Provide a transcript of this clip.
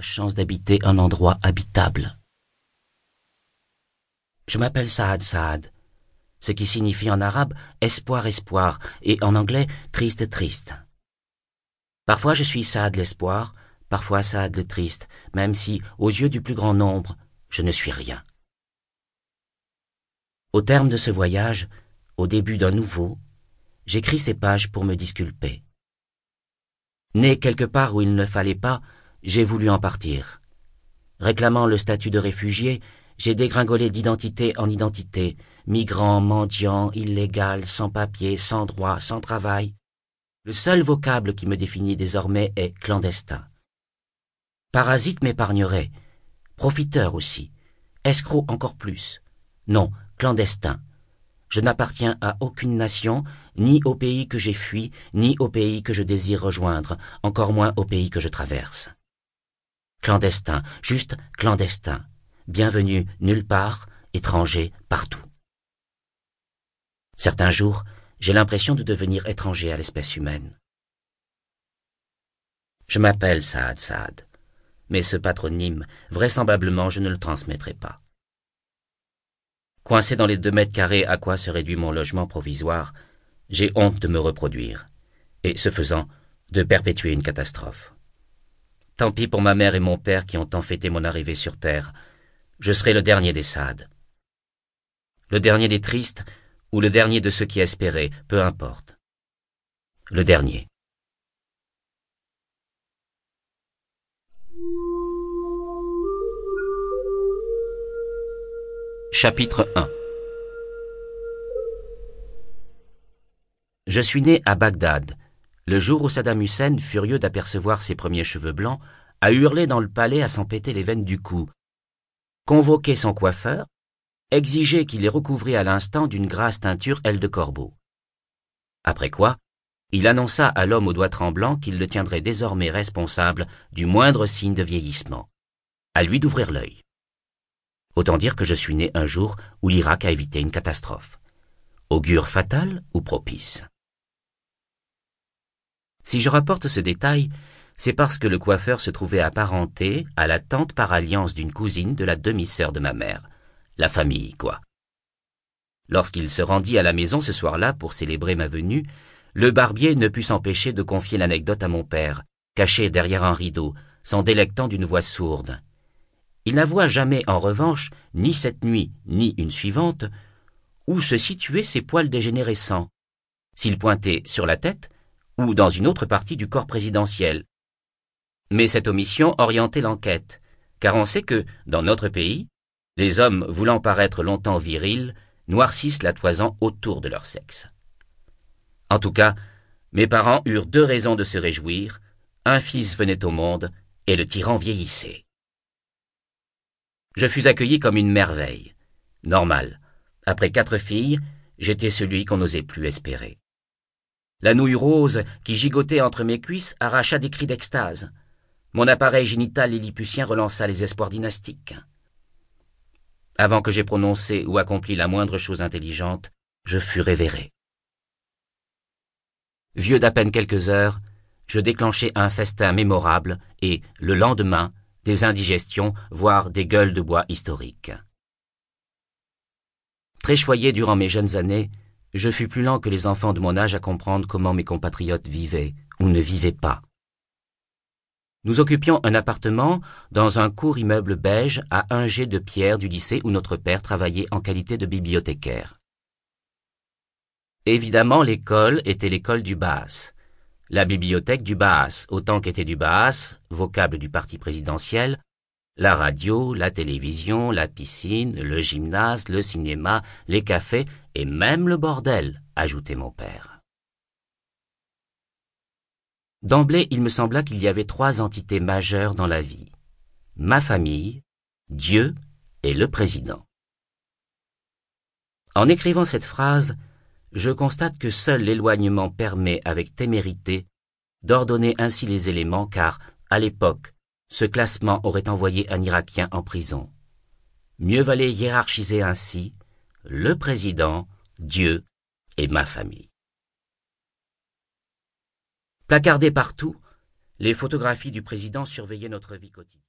chance d'habiter un endroit habitable. Je m'appelle Saad Saad, ce qui signifie en arabe espoir, espoir, et en anglais triste, triste. Parfois je suis Saad l'espoir, parfois Saad le triste, même si, aux yeux du plus grand nombre, je ne suis rien. Au terme de ce voyage, au début d'un nouveau, j'écris ces pages pour me disculper. Né quelque part où il ne fallait pas, j'ai voulu en partir. Réclamant le statut de réfugié, j'ai dégringolé d'identité en identité, migrant, mendiant, illégal, sans papier, sans droit, sans travail. Le seul vocable qui me définit désormais est clandestin. Parasite m'épargnerait, profiteur aussi, escroc encore plus. Non, clandestin. Je n'appartiens à aucune nation, ni au pays que j'ai fui, ni au pays que je désire rejoindre, encore moins au pays que je traverse. Clandestin, juste clandestin. Bienvenue nulle part, étranger partout. Certains jours, j'ai l'impression de devenir étranger à l'espèce humaine. Je m'appelle Saad Saad, mais ce patronyme, vraisemblablement, je ne le transmettrai pas. Coincé dans les deux mètres carrés à quoi se réduit mon logement provisoire, j'ai honte de me reproduire, et ce faisant, de perpétuer une catastrophe. Tant pis pour ma mère et mon père qui ont tant fêté mon arrivée sur terre. Je serai le dernier des sades. Le dernier des tristes, ou le dernier de ceux qui espéraient, peu importe. Le dernier. Chapitre 1 Je suis né à Bagdad, le jour où Saddam Hussein, furieux d'apercevoir ses premiers cheveux blancs, a hurlé dans le palais à s'en péter les veines du cou, convoqué son coiffeur, exigé qu'il les recouvrit à l'instant d'une grasse teinture aile de corbeau. Après quoi, il annonça à l'homme aux doigts tremblants qu'il le tiendrait désormais responsable du moindre signe de vieillissement. À lui d'ouvrir l'œil. Autant dire que je suis né un jour où l'Irak a évité une catastrophe. Augure fatal ou propice? Si je rapporte ce détail, c'est parce que le coiffeur se trouvait apparenté à la tante par alliance d'une cousine de la demi-sœur de ma mère. La famille, quoi. Lorsqu'il se rendit à la maison ce soir-là pour célébrer ma venue, le barbier ne put s'empêcher de confier l'anecdote à mon père, caché derrière un rideau, s'en délectant d'une voix sourde. Il n'avoua jamais, en revanche, ni cette nuit, ni une suivante, où se situaient ses poils dégénérescents, s'ils pointaient sur la tête ou dans une autre partie du corps présidentiel. Mais cette omission orientait l'enquête, car on sait que, dans notre pays, les hommes voulant paraître longtemps virils noircissent la toison autour de leur sexe. En tout cas, mes parents eurent deux raisons de se réjouir, un fils venait au monde et le tyran vieillissait. Je fus accueilli comme une merveille. Normal. Après quatre filles, j'étais celui qu'on n'osait plus espérer. La nouille rose qui gigotait entre mes cuisses arracha des cris d'extase. Mon appareil génital lilliputien relança les espoirs dynastiques. Avant que j'aie prononcé ou accompli la moindre chose intelligente, je fus révéré. Vieux d'à peine quelques heures, je déclenchai un festin mémorable et, le lendemain, des indigestions, voire des gueules de bois historiques. Très choyé durant mes jeunes années, je fus plus lent que les enfants de mon âge à comprendre comment mes compatriotes vivaient ou ne vivaient pas. Nous occupions un appartement dans un court immeuble beige à un jet de pierre du lycée où notre père travaillait en qualité de bibliothécaire. Évidemment, l'école était l'école du Baas, la bibliothèque du Baas, autant qu'était du Baas, vocable du parti présidentiel, la radio, la télévision, la piscine, le gymnase, le cinéma, les cafés et même le bordel, ajoutait mon père. D'emblée, il me sembla qu'il y avait trois entités majeures dans la vie. Ma famille, Dieu et le président. En écrivant cette phrase, je constate que seul l'éloignement permet avec témérité d'ordonner ainsi les éléments car, à l'époque, ce classement aurait envoyé un Irakien en prison. Mieux valait hiérarchiser ainsi le président, Dieu et ma famille. Placardées partout, les photographies du président surveillaient notre vie quotidienne.